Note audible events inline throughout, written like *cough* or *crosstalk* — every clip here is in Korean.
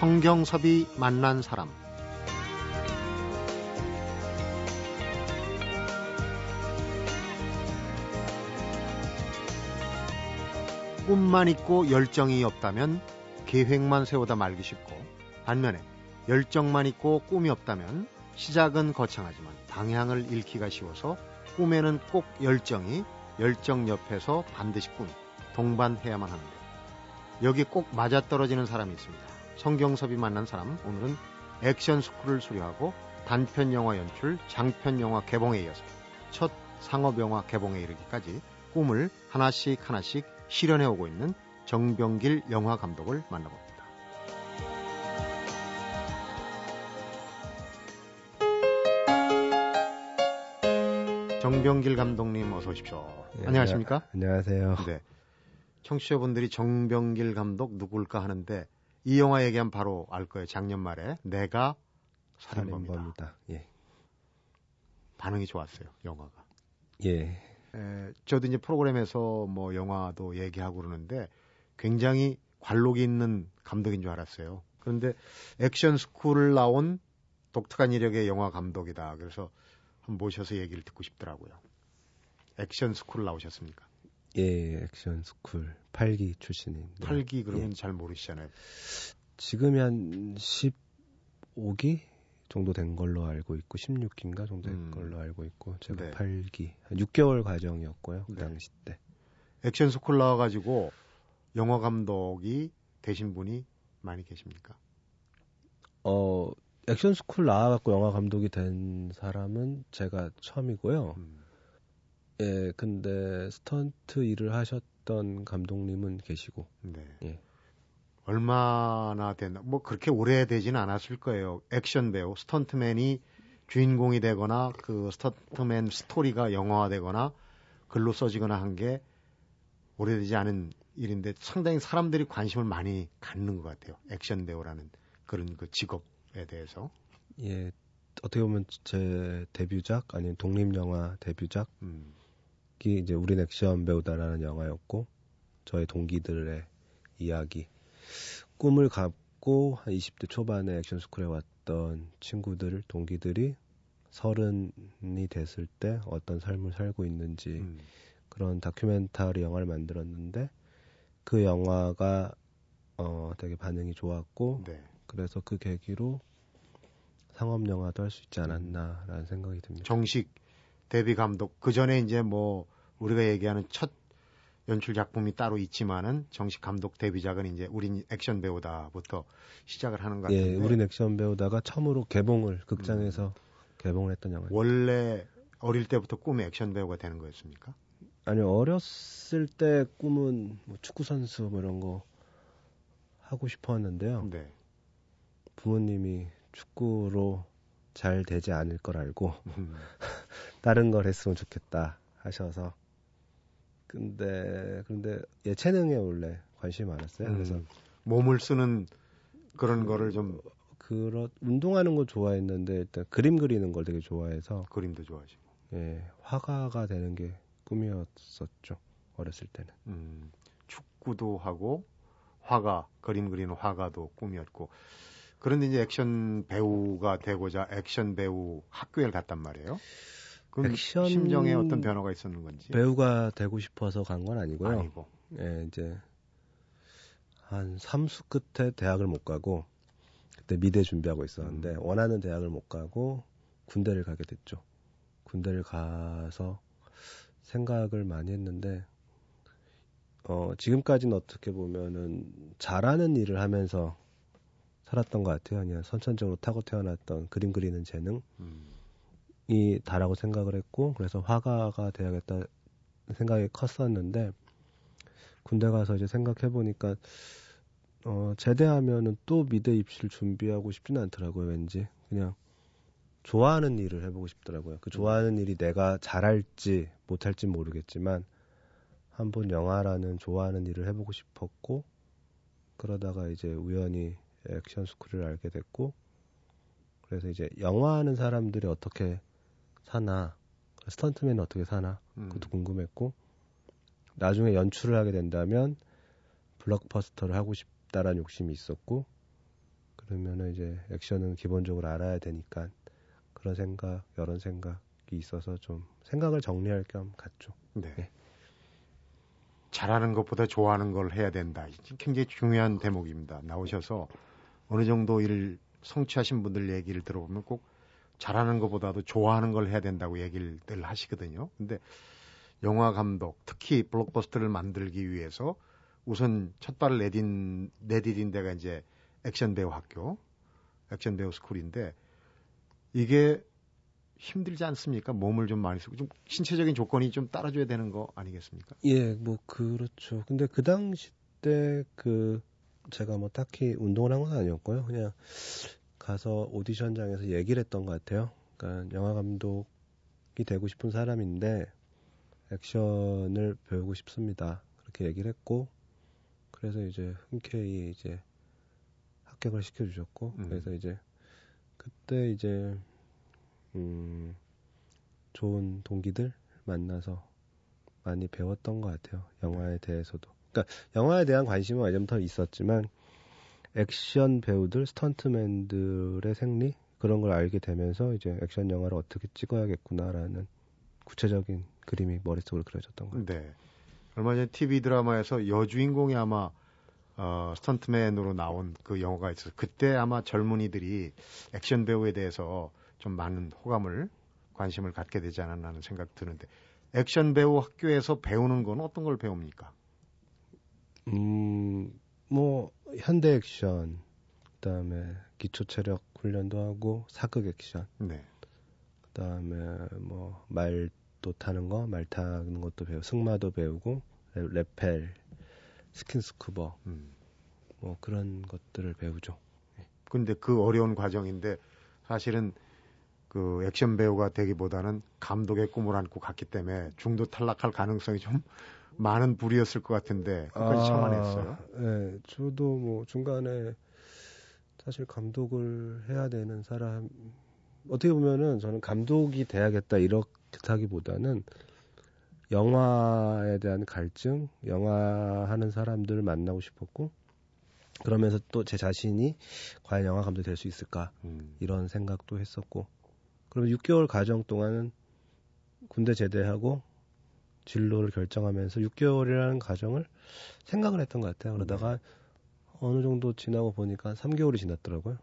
성경섭이 만난 사람 꿈만 있고 열정이 없다면 계획만 세우다 말기 쉽고 반면에 열정만 있고 꿈이 없다면 시작은 거창하지만 방향을 잃기가 쉬워서 꿈에는 꼭 열정이 열정 옆에서 반드시 꿈이 동반해야만 하는데 여기 꼭 맞아떨어지는 사람이 있습니다. 성경섭이 만난 사람 오늘은 액션 스쿨을 수료하고 단편 영화 연출, 장편 영화 개봉에 이어서 첫 상업 영화 개봉에 이르기까지 꿈을 하나씩 하나씩 실현해 오고 있는 정병길 영화 감독을 만나봅니다. 정병길 감독님 어서 오십시오. 네, 안녕하십니까? 안녕하세요. 네. 청취자분들이 정병길 감독 누굴까 하는데 이 영화 얘기하면 바로 알 거예요. 작년 말에 내가 살인범이다. 예. 반응이 좋았어요. 영화가. 예. 에, 저도 이제 프로그램에서 뭐 영화도 얘기하고 그러는데 굉장히 관록이 있는 감독인 줄 알았어요. 그런데 액션 스쿨을 나온 독특한 이력의 영화 감독이다. 그래서 한번 모셔서 얘기를 듣고 싶더라고요. 액션 스쿨 나오셨습니까? 예, 액션 스쿨 8기 출신인. 8기 그러면 예. 잘 모르시잖아요. 지금이 한 15기 정도 된 걸로 알고 있고 16기인가 정도 된 음. 걸로 알고 있고 제가 네. 8기 한 6개월 과정이었고요. 그 네. 당시 때. 액션 스쿨 나와 가지고 영화 감독이 되신 분이 많이 계십니까? 어, 액션 스쿨 나와갖고 영화 감독이 된 사람은 제가 처음이고요. 음. 예, 근데 스턴트 일을 하셨던 감독님은 계시고. 네. 예. 얼마나 됐나? 뭐 그렇게 오래되지는 않았을 거예요. 액션 배우, 스턴트맨이 주인공이 되거나 그 스턴트맨 스토리가 영화화되거나 글로 써지거나 한 게 오래되지 않은 일인데 상당히 사람들이 관심을 많이 갖는 것 같아요. 액션 배우라는 그런 그 직업에 대해서. 예, 어떻게 보면 제 데뷔작 아니면 독립 영화 데뷔작. 음. 이 이제 우린 액션 배우다라는 영화였고 저의 동기들의 이야기 꿈을 갖고 한 20대 초반에 액션 스쿨에 왔던 친구들 동기들이 서른이 됐을 때 어떤 삶을 살고 있는지 음. 그런 다큐멘터리 영화를 만들었는데 그 영화가 어 되게 반응이 좋았고 네. 그래서 그 계기로 상업 영화도 할 수 있지 않았나라는 생각이 듭니다. 정식 데뷔 감독 그 전에 이제 뭐 우리가 얘기하는 첫 연출 작품이 따로 있지만은 정식 감독 데뷔작은 이제 우린 액션 배우다부터 시작을 하는 것 예, 같은데. 예, 우린 액션 배우다가 처음으로 개봉을 극장에서 음. 개봉을 했던 영화예요. 원래 어릴 때부터 꿈이 액션 배우가 되는 거였습니까? 아니요, 어렸을 때 꿈은 뭐 축구 선수 뭐 이런 거 하고 싶었는데요. 네. 부모님이 축구로 잘 되지 않을 걸 알고 음. *laughs* 다른 걸 했으면 좋겠다 하셔서. 근데 그런데 예체능에 원래 관심이 많았어요. 음, 그래서 몸을 쓰는 그런 그, 거를 좀 그런 운동하는 거 좋아했는데 일단 그림 그리는 걸 되게 좋아해서. 그림도 좋아하시고. 예 화가가 되는 게 꿈이었었죠 어렸을 때는. 음, 축구도 하고 화가 그림 그리는 화가도 꿈이었고. 그런데 이제 액션 배우가 되고자 액션 배우 학교에 갔단 말이에요. 그럼 액션 심정에 어떤 변화가 있었는 건지 배우가 되고 싶어서 간 건 아니고요. 아니고. 예, 이제 한 3수 끝에 대학을 못 가고 그때 미대 준비하고 있었는데 음. 원하는 대학을 못 가고 군대를 가게 됐죠. 군대를 가서 생각을 많이 했는데 어, 지금까지는 어떻게 보면은 잘하는 일을 하면서 살았던 것 같아요. 그냥 선천적으로 타고 태어났던 그림 그리는 재능. 음. 이 다라고 생각을 했고 그래서 화가가 돼야겠다 생각이 컸었는데 군대 가서 이제 생각해 보니까 어 제대하면은 또 미대 입시를 준비하고 싶지는 않더라고요 왠지. 그냥 좋아하는 일을 해보고 싶더라고요. 그 좋아하는 일이 내가 잘할지 못할지 모르겠지만 한번 영화라는 좋아하는 일을 해보고 싶었고 그러다가 이제 우연히 액션 스쿨을 알게 됐고 그래서 이제 영화하는 사람들이 어떻게 사나 스턴트맨은 어떻게 사나 그것도 음. 궁금했고 나중에 연출을 하게 된다면 블록버스터를 하고 싶다라는 욕심이 있었고 그러면은 이제 액션은 기본적으로 알아야 되니까 그런 생각, 여러 생각이 있어서 좀 생각을 정리할 겸 갔죠. 네. 네. 잘하는 것보다 좋아하는 걸 해야 된다. 굉장히 중요한 대목입니다. 나오셔서 어느 정도 일을 성취하신 분들 얘기를 들어보면 꼭 잘하는 것보다도 좋아하는 걸 해야 된다고 얘기를 늘 하시거든요. 근데 영화 감독, 특히 블록버스터를 만들기 위해서 우선 첫 발을 내딘, 내디딘 데가 이제 액션 배우 학교, 액션 배우 스쿨인데 이게 힘들지 않습니까? 몸을 좀 많이 쓰고 좀 신체적인 조건이 좀 따라줘야 되는 거 아니겠습니까? 예, 뭐 그렇죠. 근데 그 당시 때 그 제가 뭐 딱히 운동을 한 건 아니었고요. 그냥 가서 오디션장에서 얘기를 했던 것 같아요. 그러니까 영화 감독이 되고 싶은 사람인데 액션을 배우고 싶습니다. 그렇게 얘기를 했고 그래서 이제 흔쾌히 이제 합격을 시켜주셨고 음. 그래서 이제 그때 이제 음 좋은 동기들 만나서 많이 배웠던 것 같아요. 영화에 대해서도. 그러니까 영화에 대한 관심은 예전부터 있었지만 액션 배우들, 스턴트맨들의 생리 그런 걸 알게 되면서 이제 액션 영화를 어떻게 찍어야겠구나라는 구체적인 그림이 머릿속으로 그려졌던 거예요. 네. 얼마 전에 TV 드라마에서 여주인공이 아마 어, 스턴트맨으로 나온 그 영화가 있어서 그때 아마 젊은이들이 액션 배우에 대해서 좀 많은 호감을 관심을 갖게 되지 않았나 하는 생각 드는데 액션 배우 학교에서 배우는 건 어떤 걸 배웁니까? 음, 뭐 현대 액션 그다음에 기초 체력 훈련도 하고 사극 액션. 네. 그다음에 뭐 말도 타는 거, 말 타는 것도 배우, 승마도 배우고 레펠, 스킨스쿠버 음. 뭐 그런 것들을 배우죠. 네. 근데 그 어려운 과정인데 사실은 그 액션 배우가 되기보다는 감독의 꿈을 안고 갔기 때문에 중도 탈락할 가능성이 좀 많은 불이었을 것 같은데 그까지 아, 참아냈어요. 네, 저도 뭐 중간에 사실 감독을 해야 되는 사람 어떻게 보면은 저는 감독이 돼야겠다 이렇다기보다는 영화에 대한 갈증, 영화 하는 사람들을 만나고 싶었고 그러면서 또 제 자신이 과연 영화 감독이 될 수 있을까 음. 이런 생각도 했었고 그러면 6개월 과정 동안은 군대 제대하고 진로를 결정하면서 6개월이라는 과정을 생각을 했던 것 같아요. 그러다가 네. 어느 정도 지나고 보니까 3개월이 지났더라고요.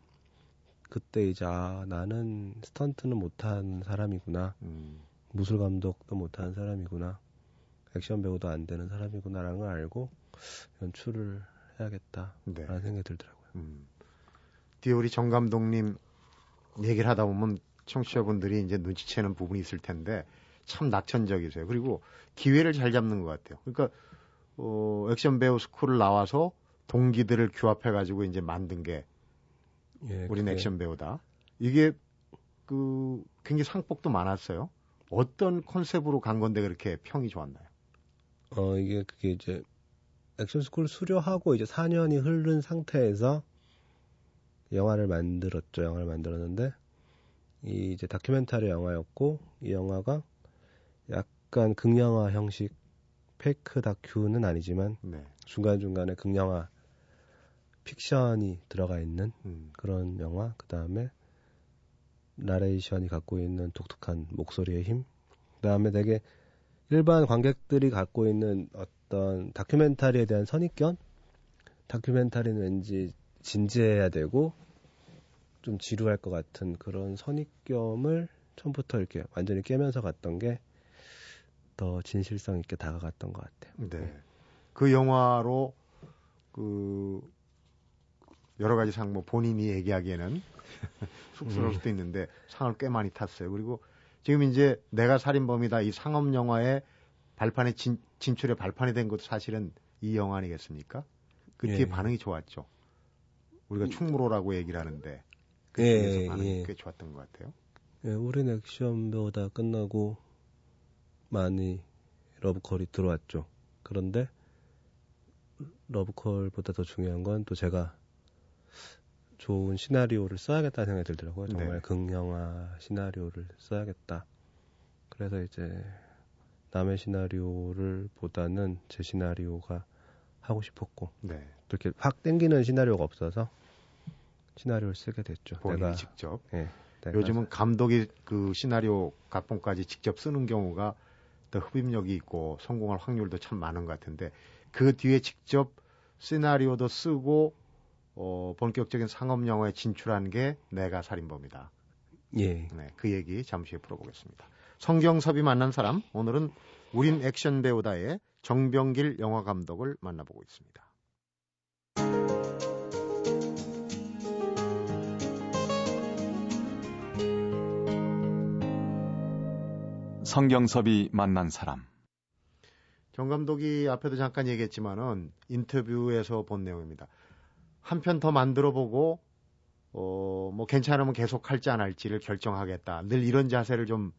그때 이제 아 나는 스턴트는 못한 사람이구나. 음. 무술 감독도 못하는 사람이구나. 액션 배우도 안 되는 사람이구나라는 걸 알고 연출을 해야겠다라는 네. 생각이 들더라고요. 음. 뒤에 우리 정 감독님 얘기를 하다 보면 청취자분들이 이제 눈치채는 부분이 있을 텐데 참 낙천적이세요. 그리고 기회를 잘 잡는 것 같아요. 그러니까 어, 액션 배우 스쿨을 나와서 동기들을 규합해 가지고 이제 만든 게 예, 우린 그래. 액션 배우다. 이게 그 굉장히 상복도 많았어요. 어떤 컨셉으로 간 건데 그렇게 평이 좋았나요? 어 이게 그게 이제 액션 스쿨 수료하고 이제 4년이 흐른 상태에서 영화를 만들었죠. 영화를 만들었는데 이 이제 다큐멘터리 영화였고 이 영화가 약간 극영화 형식 페이크 다큐는 아니지만 네. 중간중간에 극영화 픽션이 들어가 있는 음. 그런 영화 그다음에 나레이션이 갖고 있는 독특한 목소리의 힘 그다음에 되게 일반 관객들이 갖고 있는 어떤 다큐멘터리에 대한 선입견 다큐멘터리는 왠지 진지해야 되고 좀 지루할 것 같은 그런 선입견을 처음부터 이렇게 완전히 깨면서 갔던 게 더 진실성 있게 다가갔던 것 같아요. 네. 그 영화로 그 여러 가지 상 뭐 본인이 얘기하기에는 *laughs* 쑥스러울 수도 있는데 상을 꽤 많이 탔어요. 그리고 지금 이제 내가 살인범이다 이 상업 영화의 발판에 진, 진출의 발판이 된 것도 사실은 이 영화 아니겠습니까? 그 뒤에 예. 반응이 좋았죠. 우리가 충무로라고 얘기를 하는데 그 뒤에서 예, 반응이 예. 꽤 좋았던 것 같아요. 예, 우린 액션 배우다 끝나고 많이 러브콜이 들어왔죠. 그런데 러브콜보다 더 중요한 건 또 제가 좋은 시나리오를 써야겠다는 생각이 들더라고요. 정말 네. 극영화 시나리오를 써야겠다. 그래서 이제 남의 시나리오를 보다는 제 시나리오가 하고 싶었고 네. 또 이렇게 확 땡기는 시나리오가 없어서 시나리오를 쓰게 됐죠. 내가 직접. 네, 요즘은 감독이 그 시나리오 각본까지 직접 쓰는 경우가 더 흡입력이 있고 성공할 확률도 참 많은 것 같은데 그 뒤에 직접 시나리오도 쓰고 어, 본격적인 상업 영화에 진출한 게 내가 살인범이다. 예. 네, 그 얘기 잠시 후에 풀어보겠습니다. 성경섭이 만난 사람 오늘은 우린 액션 배우다의 정병길 영화 감독을 만나보고 있습니다. 성경섭이 만난 사람. 정 감독이 앞에도 잠깐 얘기했지만은 인터뷰에서 본 내용입니다. 한 편 더 만들어 보고 어 뭐 괜찮으면 계속 할지 안 할지를 결정하겠다. 늘 이런 자세를 좀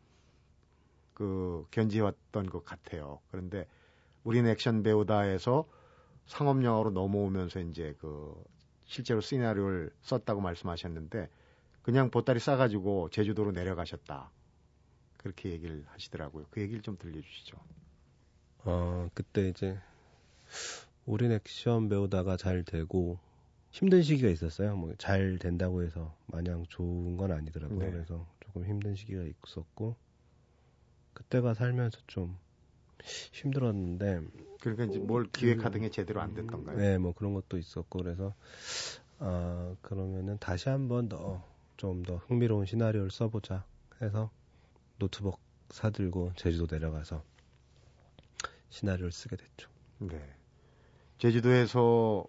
그 견지해왔던 것 같아요. 그런데 우린 액션 배우다에서 상업 영화로 넘어오면서 이제 그 실제로 시나리오를 썼다고 말씀하셨는데 그냥 보따리 싸가지고 제주도로 내려가셨다. 그렇게 얘기를 하시더라고요. 그 얘기를 좀 들려주시죠. 어, 그때 이제 오린 액션 배우다가 잘 되고 힘든 시기가 있었어요. 뭐 잘 된다고 해서 마냥 좋은 건 아니더라고요. 네. 그래서 조금 힘든 시기가 있었고 그때가 살면서 좀 힘들었는데 그러니까 이제 뭘 기획하던 게 제대로 안 됐던가요? 네, 뭐 그런 것도 있었고 그래서 아 그러면은 다시 한번 더 좀더 흥미로운 시나리오를 써보자 해서 노트북 사들고 제주도 내려가서 시나리오를 쓰게 됐죠. 네. 제주도에서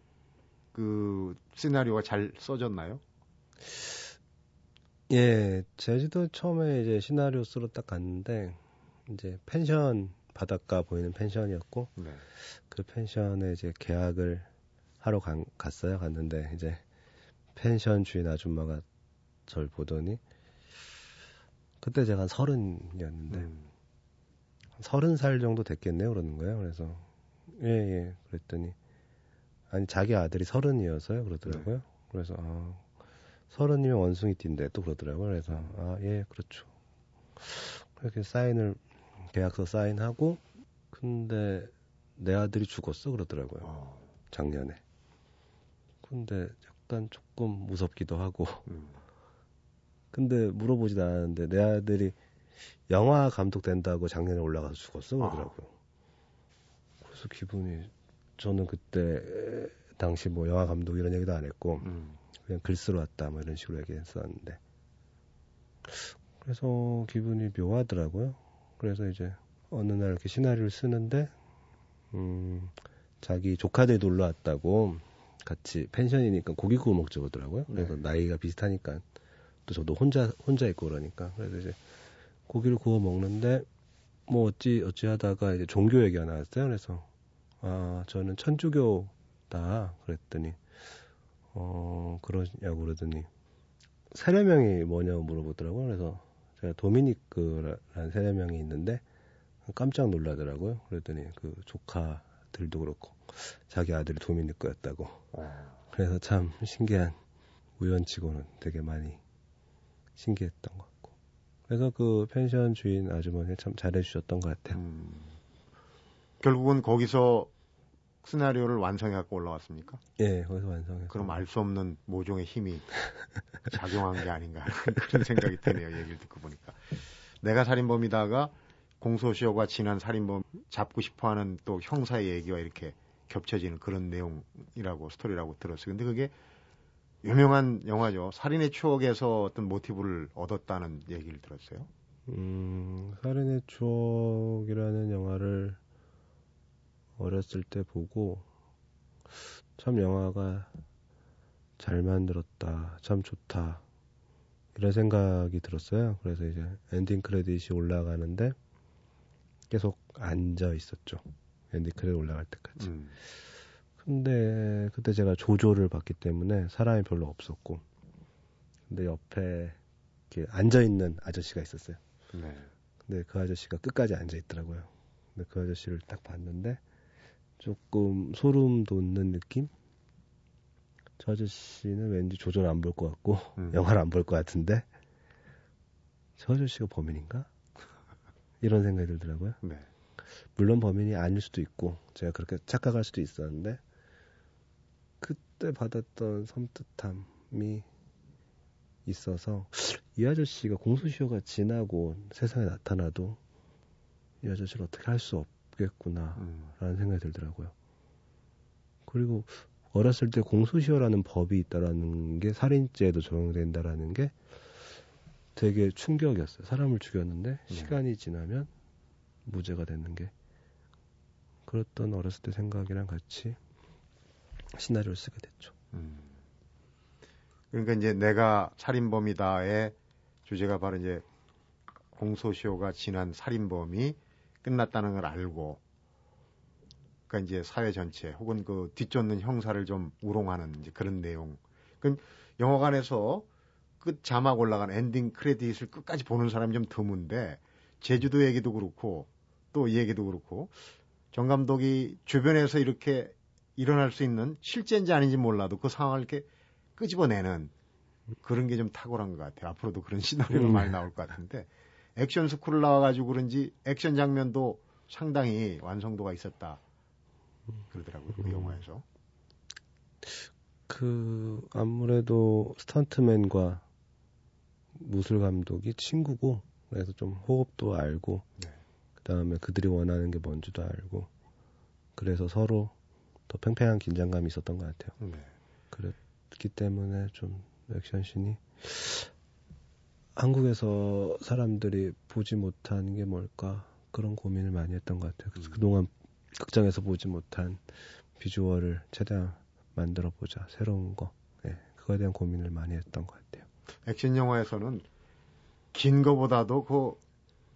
그 시나리오가 잘 써졌나요? 예, 제주도 처음에 이제 시나리오 쓰러 딱 갔는데 이제 펜션 바닷가 보이는 펜션이었고 네. 그 펜션에 이제 계약을 하러 간, 갔어요. 갔는데 이제 펜션 주인 아줌마가 절 보더니 그때 제가 한 서른이었는데 음. 서른 살 정도 됐겠네요 그러는 거예요. 그래서 예예 예. 그랬더니 아니 자기 아들이 서른이어서요 그러더라고요. 네. 그래서 아 서른이면 원숭이 띠인데 또 그러더라고요. 그래서 아 예 그렇죠. 그렇게 사인을 계약서 사인하고 근데 내 아들이 죽었어 그러더라고요. 어. 작년에. 근데 약간 조금 무섭기도 하고. 음. 근데 물어보지도 않았는데 내 아들이 영화 감독 된다고 작년에 올라가서 죽었어 그러더라고요. 아. 그래서 기분이 저는 그때 당시 뭐 영화 감독 이런 얘기도 안 했고 음. 그냥 글 쓰러 왔다 뭐 이런 식으로 얘기했었는데 그래서 기분이 묘하더라고요. 그래서 이제 어느 날 이렇게 시나리오를 쓰는데 음 자기 조카들 놀러 왔다고 같이 펜션이니까 고기 구워 먹자 그러더라고요. 그래서 네. 나이가 비슷하니까 또 저도 혼자 혼자 있고 그러니까 그래서 이제 고기를 구워 먹는데 뭐 어찌 어찌 하다가 이제 종교 얘기가 나왔어요. 그래서 아 저는 천주교다 그랬더니 어 그러냐고 그러더니 세례명이 뭐냐고 물어보더라고요. 그래서 제가 도미니크라는 세례명이 있는데 깜짝 놀라더라고요. 그랬더니 그 조카들도 그렇고 자기 아들이 도미니크였다고. 아. 그래서 참 신기한 우연치고는 되게 많이 신기했던 것 같고. 그래서 그 펜션 주인 아주머니 참 잘해주셨던 것 같아요. 음. 결국은 거기서 시나리오를 완성해 갖고 올라왔습니까? 예, 거기서 완성해서. 그럼 알 수 없는 모종의 힘이 *laughs* 작용한 게 아닌가 *laughs* 그런 생각이 드네요. 얘기를 듣고 보니까. 내가 살인범이다가 공소시효가 지난 살인범 잡고 싶어하는 또 형사의 얘기와 이렇게 겹쳐지는 그런 내용이라고 스토리라고 들었어요. 근데 그게 유명한 영화죠. 살인의 추억에서 어떤 모티브를 얻었다는 얘기를 들었어요. 음, 살인의 추억이라는 영화를 어렸을 때 보고 참 영화가 잘 만들었다, 참 좋다 이런 생각이 들었어요. 그래서 이제 엔딩 크레딧이 올라가는데 계속 앉아 있었죠. 엔딩 크레딧 올라갈 때까지. 음. 근데 그때 제가 조조를 봤기 때문에 사람이 별로 없었고 근데 옆에 이렇게 앉아 있는 아저씨가 있었어요. 네. 근데 그 아저씨가 끝까지 앉아 있더라고요. 근데 그 아저씨를 딱 봤는데 조금 소름 돋는 느낌? 저 아저씨는 왠지 조조를 안볼 것 같고 음. *laughs* 영화를 안 볼 것 같은데 저 아저씨가 범인인가? *laughs* 이런 생각이 들더라고요. 네. 물론 범인이 아닐 수도 있고 제가 그렇게 착각할 수도 있었는데 그 때 받았던 섬뜩함이 있어서 이 아저씨가 공소시효가 지나고 세상에 나타나도 이 아저씨를 어떻게 할 수 없겠구나라는 음. 생각이 들더라고요. 그리고 어렸을 때 공소시효라는 법이 있다라는 게 살인죄에도 적용된다라는 게 되게 충격이었어요. 사람을 죽였는데 네. 시간이 지나면 무죄가 되는 게 그랬던 어렸을 때 생각이랑 같이 시나리오를 쓰게 됐죠. 음. 그러니까 이제 내가 살인범이다의 주제가 바로 이제 공소시효가 지난 살인범이 끝났다는 걸 알고 그러니까 이제 사회 전체 혹은 그 뒤쫓는 형사를 좀 우롱하는 이제 그런 내용. 그 영화관에서 끝 자막 올라간 엔딩 크레딧을 끝까지 보는 사람이 좀 드문데 제주도 얘기도 그렇고 또이 얘기도 그렇고 정 감독이 주변에서 이렇게 일어날 수 있는 실제인지 아닌지 몰라도 그 상황을 이렇게 끄집어내는 그런 게 좀 탁월한 것 같아요. 앞으로도 그런 시나리오가 음. 많이 나올 것 같은데 액션 스쿨을 나와가지고 그런지 액션 장면도 상당히 완성도가 있었다. 그러더라고요. 그 음. 영화에서. 그 아무래도 스턴트맨과 무술 감독이 친구고 그래서 좀 호흡도 알고 네. 그다음에 그들이 원하는 게 뭔지도 알고 그래서 서로 더 팽팽한 긴장감이 있었던 것 같아요. 네. 그랬기 때문에 좀 액션씬이 한국에서 사람들이 보지 못하는 게 뭘까 그런 고민을 많이 했던 것 같아요. 그래서 음. 그동안 극장에서 보지 못한 비주얼을 최대한 만들어 보자 새로운 거 네, 그거에 대한 고민을 많이 했던 것 같아요. 액션 영화에서는 긴 거보다도 그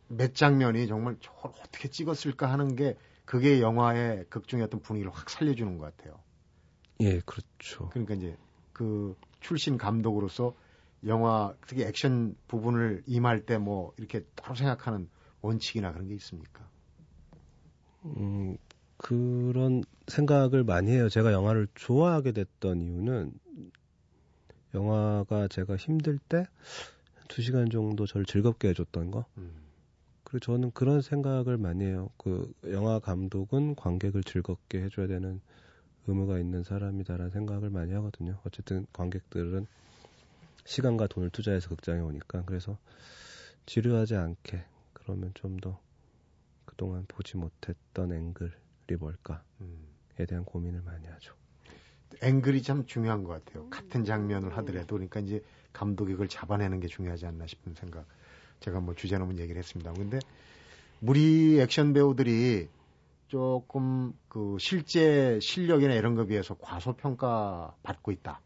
몇 장면이 정말 저걸 어떻게 찍었을까 하는 게 그게 영화의 극중의 어떤 분위기를 확 살려주는 것 같아요. 예, 그렇죠. 그러니까 이제 그 출신 감독으로서 영화 특히 액션 부분을 임할 때 뭐 이렇게 따로 생각하는 원칙이나 그런 게 있습니까? 음, 그런 생각을 많이 해요. 제가 영화를 좋아하게 됐던 이유는 영화가 제가 힘들 때두 시간 정도 저를 즐겁게 해줬던 거. 음. 그리고 저는 그런 생각을 많이 해요. 그 영화 감독은 관객을 즐겁게 해줘야 되는 의무가 있는 사람이다라는 생각을 많이 하거든요. 어쨌든 관객들은 시간과 돈을 투자해서 극장에 오니까 그래서 지루하지 않게 그러면 좀 더 그동안 보지 못했던 앵글이 뭘까에 음. 대한 고민을 많이 하죠. 앵글이 참 중요한 것 같아요. 같은 장면을 하더라도 그러니까 이제 감독이 그걸 잡아내는 게 중요하지 않나 싶은 생각. 제가 뭐 주제 넘은 얘기를 했습니다. 근데 우리 액션 배우들이 조금 그 실제 실력이나 이런 거에 비해서 과소평가 받고 있다.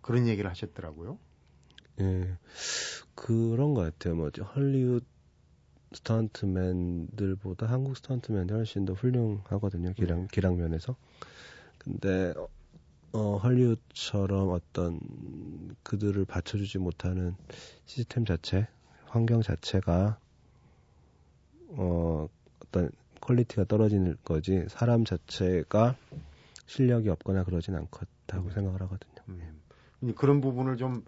그런 얘기를 하셨더라고요. 예. 그런 것 같아요. 뭐, 헐리우드 스턴트맨들보다 한국 스턴트맨이 훨씬 더 훌륭하거든요. 기량, 네. 기량면에서. 근데, 어, 헐리우드처럼 어떤 그들을 받쳐주지 못하는 시스템 자체, 환경 자체가, 어, 어떤 퀄리티가 떨어지는 거지, 사람 자체가 실력이 없거나 그러진 않다고 음. 생각을 하거든요. 음. 그런 부분을 좀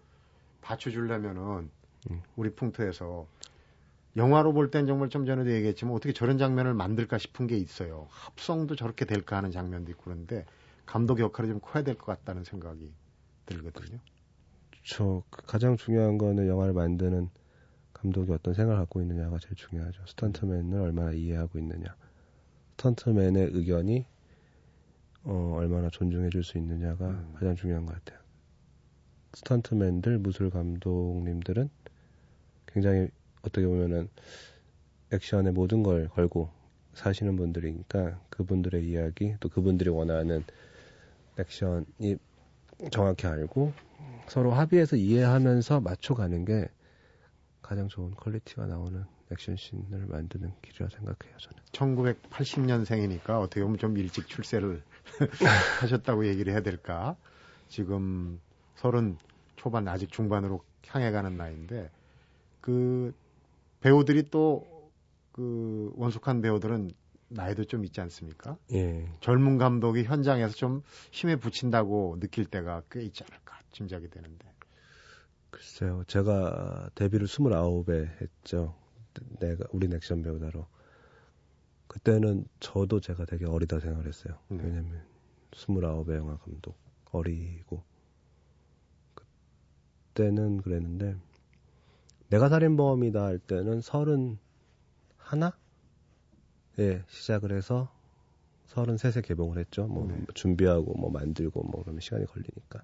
받쳐주려면은, 음. 우리 풍토에서 영화로 볼 땐 정말 좀 전에도 얘기했지만 어떻게 저런 장면을 만들까 싶은 게 있어요. 합성도 저렇게 될까 하는 장면도 있고 그런데 감독 역할이 좀 커야 될 것 같다는 생각이 들거든요. 저그 가장 중요한 거는 영화를 만드는 감독이 어떤 생각을 갖고 있느냐가 제일 중요하죠. 스턴트맨을 얼마나 이해하고 있느냐. 스턴트맨의 의견이 어, 얼마나 존중해 줄 수 있느냐가 음. 가장 중요한 것 같아요. 스턴트맨들, 무술 감독님들은 굉장히 어떻게 보면은 액션에 모든 걸 걸고 사시는 분들이니까 그분들의 이야기 또 그분들이 원하는 액션이 정확히 알고 서로 합의해서 이해하면서 맞춰가는 게 가장 좋은 퀄리티가 나오는 액션씬을 만드는 길이라 생각해요 저는. 1980년생이니까 어떻게 보면 좀 일찍 출세를 *laughs* 하셨다고 얘기를 해야 될까? 지금 서른 초반 아직 중반으로 향해 가는 나이인데 그 배우들이 또 그 원숙한 배우들은 나이도 좀 있지 않습니까? 예. 젊은 감독이 현장에서 좀 힘에 붙인다고 느낄 때가 꽤 있지 않을까 짐작이 되는데. 글쎄요. 제가 데뷔를 29에 했죠. 내가 우리 액션 배우다로. 그때는 저도 제가 되게 어리다 생각했어요. 네. 왜냐면 29의 영화 감독 어리고 그때는 그랬는데 내가 살인범이다 할 때는 서른 하나 예 시작을 해서 서른 셋에 개봉을 했죠. 뭐 네. 준비하고 뭐 만들고 뭐 그러면 시간이 걸리니까.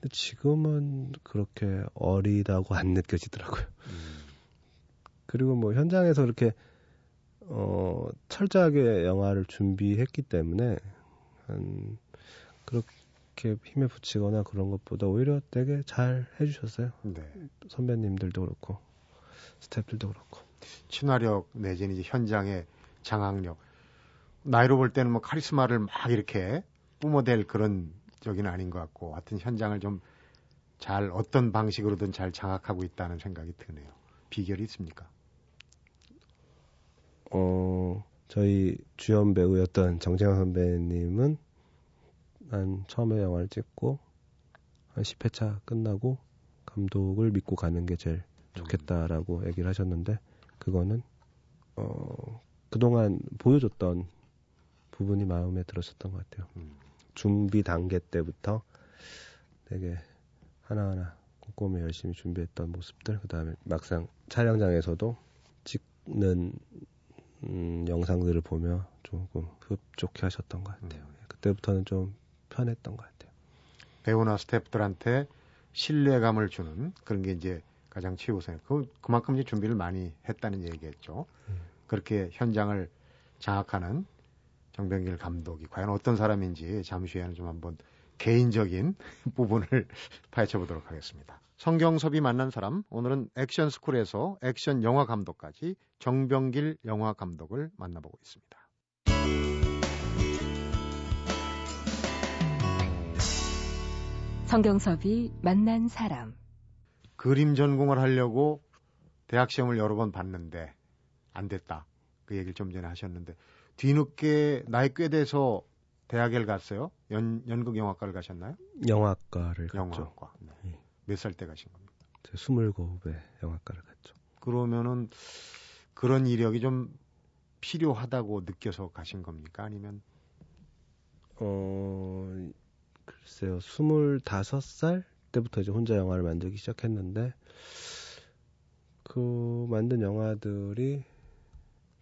근데 지금은 그렇게 어리다고 안 느껴지더라고요. 음. 그리고 뭐 현장에서 이렇게 어 철저하게 영화를 준비했기 때문에 한 그렇게 힘에 붙이거나 그런 것보다 오히려 되게 잘 해주셨어요. 네. 선배님들도 그렇고 스태프들도 그렇고. 친화력 내지는 이제 현장의 장악력. 나이로 볼 때는 뭐 카리스마를 막 이렇게 뿜어댈 그런 적이는 아닌 것 같고 하여튼 현장을 좀 잘 어떤 방식으로든 잘 장악하고 있다는 생각이 드네요. 비결이 있습니까? 어, 저희 주연 배우였던 정재환 선배님은 한 처음에 영화를 찍고 한 10회차 끝나고 감독을 믿고 가는 게 제일 좋겠다라고 얘기를 하셨는데 그거는 어 그동안 보여줬던 부분이 마음에 들었었던 것 같아요. 음. 준비 단계 때부터 되게 하나하나 꼼꼼히 열심히 준비했던 모습들, 그 다음에 막상 촬영장에서도 찍는 음, 영상들을 보며 조금 흡족해 하셨던 것 같아요. 음. 그때부터는 좀 편했던 것 같아요. 배우나 스태프들한테 신뢰감을 주는 그런 게 이제 가장 최우선. 그 그만큼 이제 준비를 많이 했다는 얘기겠죠. 음. 그렇게 현장을 장악하는 정병길 감독이 과연 어떤 사람인지 잠시 후에는 좀 한번 개인적인 *laughs* 부분을 파헤쳐 보도록 하겠습니다. 성경섭이 만난 사람 오늘은 액션 스쿨에서 액션 영화 감독까지 정병길 영화 감독을 만나보고 있습니다. 성경섭이 만난 사람 그림 전공을 하려고 대학 시험을 여러 번 봤는데 안 됐다. 그 얘기를 좀 전에 하셨는데 뒤늦게 나이 꽤 돼서 대학을 갔어요? 연, 연극 영화과를 가셨나요? 영화과를 영화과. 갔죠. 네. 네. 몇살 때 가신 겁니까? 제 29에 영화과를 갔죠. 그러면은 그런 이력이 좀 필요하다고 느껴서 가신 겁니까? 아니면 어 글쎄요. 25살 때부터 이제 혼자 영화를 만들기 시작했는데 그 만든 영화들이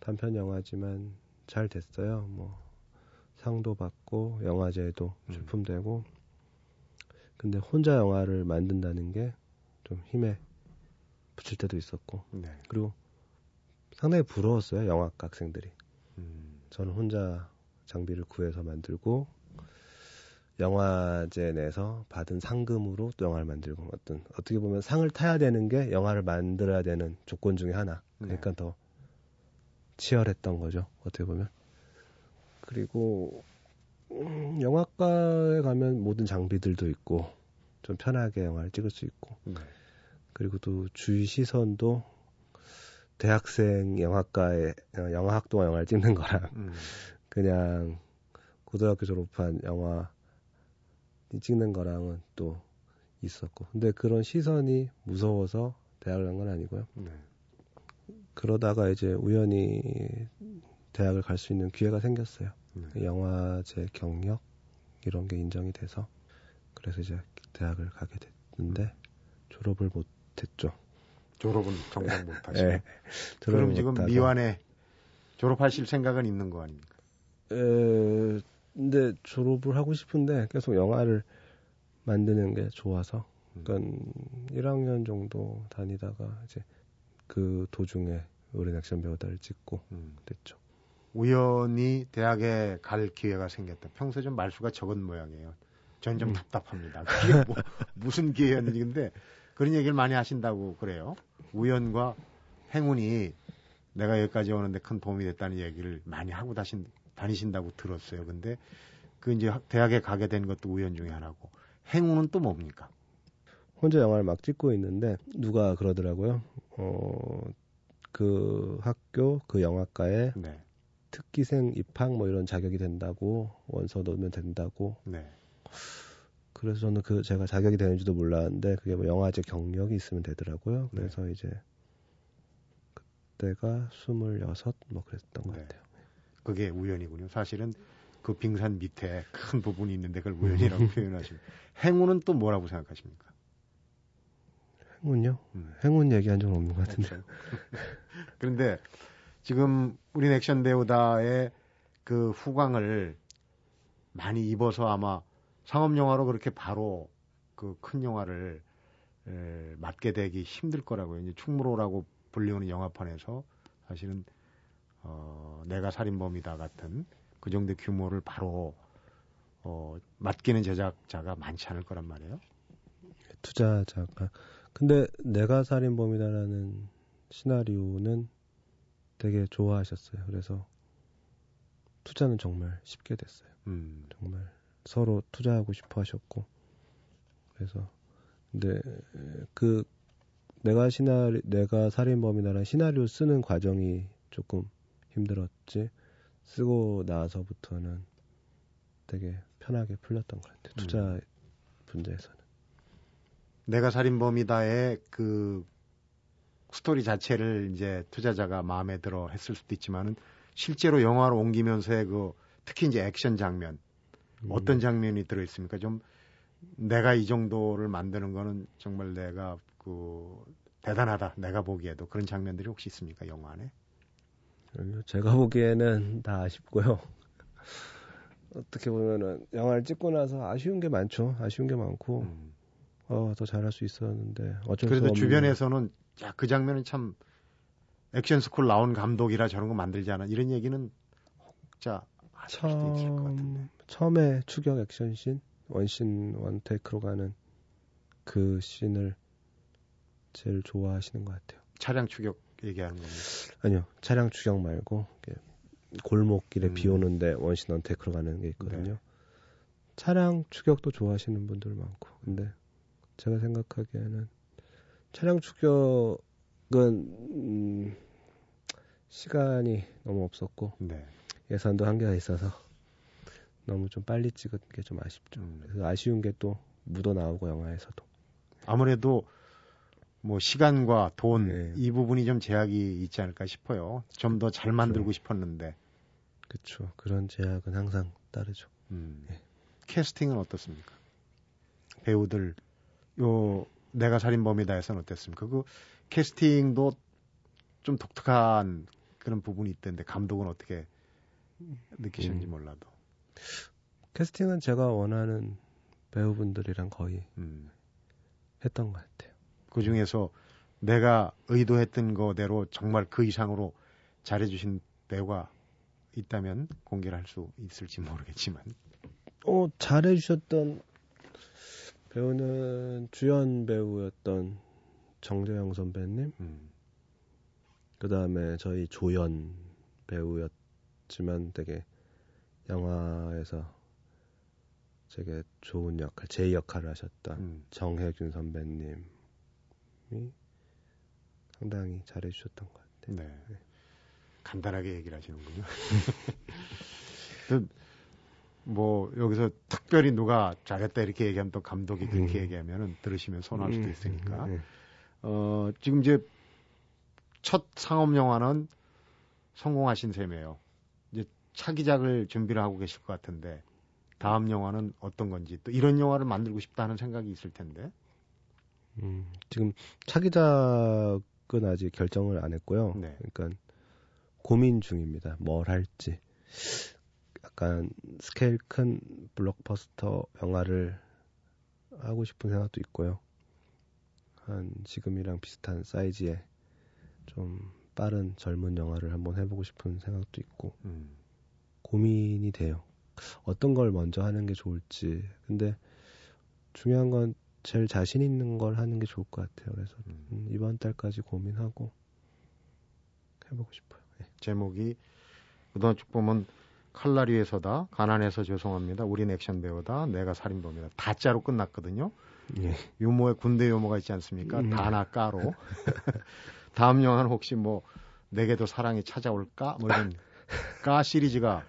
단편 영화지만 잘 됐어요. 뭐 상도 받고 영화제도 음. 출품되고 근데 혼자 영화를 만든다는 게 좀 힘에 붙일 때도 있었고 네. 그리고 상당히 부러웠어요 영화과 학생들이 음. 저는 혼자 장비를 구해서 만들고 영화제 내에서 받은 상금으로 또 영화를 만들고 어떤 어떻게 보면 상을 타야 되는 게 영화를 만들어야 되는 조건 중에 하나 그러니까 네. 더 치열했던 거죠 어떻게 보면 그리고 음, 영화과에 가면 모든 장비들도 있고 좀 편하게 영화를 찍을 수 있고 네. 그리고 또 주위 시선도 대학생 영화과에 어, 영화학동화 영화를 찍는 거랑 음. 그냥 고등학교 졸업한 영화 찍는 거랑은 또 있었고 근데 그런 시선이 무서워서 대학을 간 건 아니고요. 네. 그러다가 이제 우연히 대학을 갈 수 있는 기회가 생겼어요. 네. 영화제 경력 이런 게 인정이 돼서 그래서 이제 대학을 가게 됐는데 졸업을 못했죠. 졸업은 정말 못하시고. 네. *laughs* 그럼 지금 못하서. 미완에 졸업하실 생각은 있는 거 아닙니까? 에, 근데 졸업을 하고 싶은데 계속 영화를 만드는 게 좋아서 음. 그러니까 음. 1학년 정도 다니다가 이제 그 도중에 어린 액션 배우다를 찍고 음. 됐죠. 우연히 대학에 갈 기회가 생겼다. 평소 에 좀 말수가 적은 모양이에요. 저는 좀 음. 답답합니다. 그게 뭐, *laughs* 무슨 기회였는데 그런 얘기를 많이 하신다고 그래요. 우연과 행운이 내가 여기까지 오는데 큰 도움이 됐다는 얘기를 많이 하고 다신, 다니신다고 들었어요. 근데 그 이제 대학에 가게 된 것도 우연 중에 하나고 행운은 또 뭡니까? 혼자 영화를 막 찍고 있는데 누가 그러더라고요. 어, 그 학교 그 영화과에 네. 특기생 입학 뭐 이런 자격이 된다고 원서 넣으면 된다고. 네. 그래서 저는 그 제가 자격이 되는지도 몰랐는데 그게 뭐 영화제 경력이 있으면 되더라고요. 네. 그래서 네. 이제 그때가 스물여섯 뭐 그랬던 것 네. 같아요. 그게 우연이군요. 사실은 그 빙산 밑에 큰 부분이 있는데 그걸 우연이라고 *laughs* 음. 표현하시면 행운은 또 뭐라고 생각하십니까? 행운요? 음. 행운 얘기한 적 없는 것 같은데. *laughs* 그런데 지금 우리 액션 배우다의 그 후광을 많이 입어서 아마 상업 영화로 그렇게 바로 그 큰 영화를 에, 맡게 되기 힘들 거라고요. 이제 충무로라고 불리우는 영화판에서 사실은 어, 내가 살인범이다 같은 그 정도 규모를 바로 어, 맡기는 제작자가 많지 않을 거란 말이에요. 투자자가. 근데 내가 살인범이다라는 시나리오는 되게 좋아하셨어요. 그래서 투자는 정말 쉽게 됐어요. 음. 정말 서로 투자하고 싶어 하셨고. 그래서 근데 그 내가 시나리 내가 살인범이다라는 시나리오 쓰는 과정이 조금 힘들었지. 쓰고 나서부터는 되게 편하게 풀렸던 것 같아요. 투자 음. 분야에서는. 내가 살인범이다의 그 스토리 자체를 이제 투자자가 마음에 들어 했을 수도 있지만은 실제로 영화로 옮기면서의 그 특히 이제 액션 장면 음. 어떤 장면이 들어 있습니까? 좀 내가 이 정도를 만드는 거는 정말 내가 그 대단하다. 내가 보기에도 그런 장면들이 혹시 있습니까? 영화 안에? 제가 보기에는 다 아쉽고요. *laughs* 어떻게 보면은 영화를 찍고 나서 아쉬운 게 많죠. 아쉬운 게 많고 음. 어, 더 잘할 수 있었는데 어쩔 그래도 주변에서는 야, 그 장면은 참 액션 스쿨 나온 감독이라 저런 거 만들지 않아. 이런 얘기는 혹자 같은데. 처음에 추격 액션 씬 one scene one take로 가는 그 씬을 제일 좋아하시는 것 같아요. 차량 추격 얘기하는 겁니다. 아니요, 차량 추격 말고 골목길에 음. 비 오는데 원신 원테이크로 가는 게 있거든요. 네. 차량 추격도 좋아하시는 분들 많고, 근데 제가 생각하기에는 차량 추격은 음, 시간이 너무 없었고 네. 예산도 한계가 있어서 너무 좀 빨리 찍은 게 좀 아쉽죠. 음. 그래서 아쉬운 게 또 묻어 나오고 영화에서도 아무래도 뭐 시간과 돈이 네. 부분이 좀 제약이 있지 않을까 싶어요. 좀 더 잘 만들고 싶었는데. 그렇죠. 그런 제약은 항상 따르죠. 음. 네. 캐스팅은 어떻습니까? 배우들 요 내가 살인범이다에서는 어땠습니까? 그 캐스팅도 좀 독특한 그런 부분이 있던데 감독은 어떻게 느끼셨는지 음. 몰라도. 캐스팅은 제가 원하는 배우분들이랑 거의 음. 했던 것 같아요. 그 중에서 내가 의도했던 거대로 정말 그 이상으로 잘해주신 배우가 있다면 공개를 할 수 있을지 모르겠지만. 어, 잘해주셨던 배우는 주연 배우였던 정재영 선배님. 음. 그 다음에 저희 조연 배우였지만 되게 영화에서 되게 좋은 역할, 제 역할을 하셨던 음. 정혜균 선배님이 상당히 잘해주셨던 것 같아요. 네. 네. 간단하게 얘기를 하시는군요. *laughs* 뭐 여기서 특별히 누가 잘했다 이렇게 얘기하면 또 감독이 그렇게 음. 얘기하면은 들으시면 손할 수도 음. 있으니까 음. 어 지금 이제 첫 상업 영화는 성공하신 셈이에요. 이제 차기작을 준비를 하고 계실 것 같은데 다음 영화는 어떤 건지 또 이런 영화를 만들고 싶다는 생각이 있을 텐데. 음, 지금 차기작은 아직 결정을 안 했고요. 네. 그러니까 고민 중입니다. 뭘 할지. 약간 스케일 큰 블록버스터 영화를 하고 싶은 생각도 있고요. 한 지금이랑 비슷한 사이즈의 좀 빠른 젊은 영화를 한번 해보고 싶은 생각도 있고 음. 고민이 돼요. 어떤 걸 먼저 하는 게 좋을지. 근데 중요한 건 제일 자신 있는 걸 하는 게 좋을 것 같아요. 그래서 음. 음 이번 달까지 고민하고 해보고 싶어요. 네. 제목이 그동안 쭉 보면 칼날 위에서다, 가난해서 죄송합니다, 우린 액션 배우다, 내가 살인범이다. 다짜로 끝났거든요. 예. 유머에 군대 유머가 있지 않습니까? 음. 다나 까로. *laughs* 다음 영화는 혹시 뭐 내게도 사랑이 찾아올까? 뭐 이런 *laughs* 까 시리즈가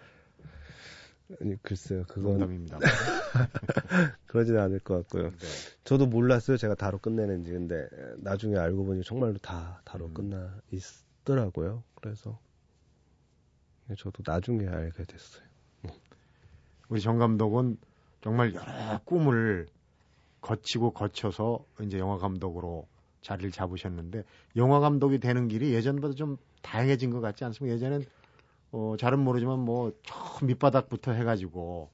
아니 글쎄요 그건 농담입니다. *laughs* 그러지는 않을 것 같고요. 네. 저도 몰랐어요 제가 다로 끝내는지 근데 나중에 알고 보니 정말로 다 다로 음. 끝나 있더라고요. 그래서 저도 나중에 알게 됐어요. 네. 우리 정 감독은 정말 여러 꿈을 거치고 거쳐서 이제 영화 감독으로 자리를 잡으셨는데 영화 감독이 되는 길이 예전보다 좀 다양해진 것 같지 않습니까? 예전엔 어, 잘은 모르지만 뭐 저 밑바닥부터 해가지고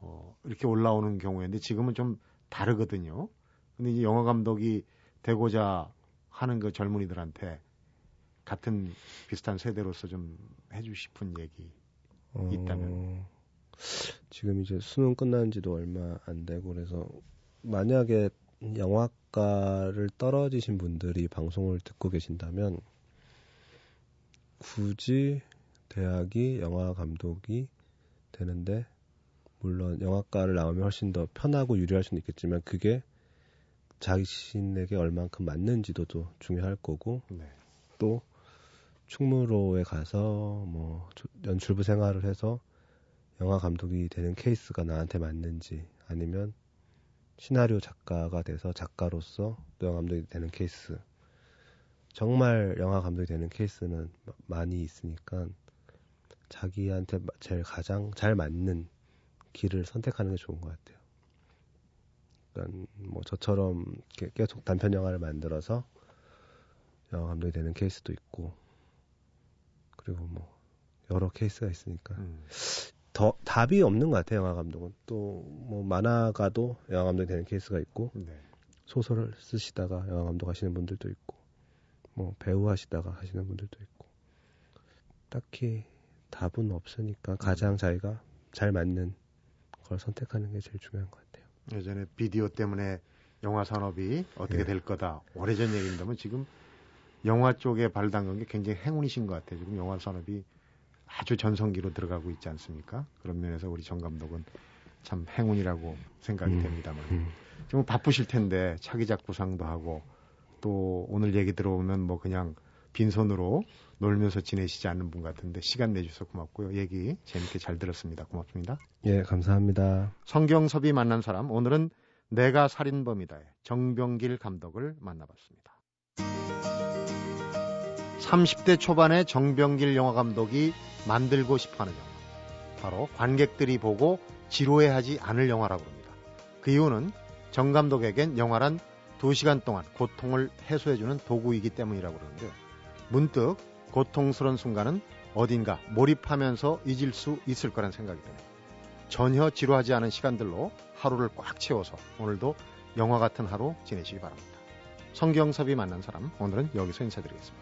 어, 이렇게 올라오는 경우인데 지금은 좀 다르거든요. 근데 이제 영화 감독이 되고자 하는 그 젊은이들한테 같은 비슷한 세대로서 좀 해주고 싶은 얘기 있다면 어, 지금 이제 수능 끝난 지도 얼마 안 되고 그래서 만약에 영화과를 떨어지신 분들이 방송을 듣고 계신다면 굳이 대학이 영화 감독이 되는데 물론 영화과를 나오면 훨씬 더 편하고 유리할 수는 있겠지만 그게 자신에게 얼만큼 맞는지도 또 중요할 거고 네. 또 충무로에 가서 뭐 연출부 생활을 해서 영화 감독이 되는 케이스가 나한테 맞는지 아니면 시나리오 작가가 돼서 작가로서 또 영화 감독이 되는 케이스 정말 영화 감독이 되는 케이스는 많이 있으니까 자기한테 제일 가장 잘 맞는 길을 선택하는 게 좋은 것 같아요. 그러니까 뭐 저처럼 계속 단편 영화를 만들어서 영화 감독이 되는 케이스도 있고 그리고 뭐 여러 케이스가 있으니까 음. 더 답이 없는 것 같아요 영화 감독은 또 뭐 만화가도 영화 감독이 되는 케이스가 있고 네. 소설을 쓰시다가 영화 감독 하시는 분들도 있고 뭐 배우 하시다가 하시는 분들도 있고 딱히 답은 없으니까 가장 자기가 잘 맞는 걸 선택하는 게 제일 중요한 것 같아요. 예전에 비디오 때문에 영화 산업이 어떻게 네. 될 거다. 오래전 얘기인다면 지금 영화 쪽에 발 담근 게 굉장히 행운이신 것 같아요. 지금 영화 산업이 아주 전성기로 들어가고 있지 않습니까? 그런 면에서 우리 정 감독은 참 행운이라고 생각이 음, 됩니다만. 음. 좀 바쁘실 텐데 차기작 구상도 하고 또 오늘 얘기 들어보면 뭐 그냥 빈손으로 놀면서 지내시지 않는 분 같은데 시간 내주셔서 고맙고요. 얘기 재밌게 잘 들었습니다. 고맙습니다. 예, 감사합니다. 성경섭이 만난 사람 오늘은 내가 살인범이다의 정병길 감독을 만나봤습니다. 30대 초반의 정병길 영화 감독이 만들고 싶어 하는 영화. 바로 관객들이 보고 지루해하지 않을 영화라고 합니다. 그 이유는 정 감독에겐 영화란 2시간 동안 고통을 해소해주는 도구이기 때문이라고 그러는데요. 문득 고통스러운 순간은 어딘가 몰입하면서 잊을 수 있을 거란 생각이 듭니다. 전혀 지루하지 않은 시간들로 하루를 꽉 채워서 오늘도 영화 같은 하루 지내시기 바랍니다. 성경섭이 만난 사람 오늘은 여기서 인사드리겠습니다.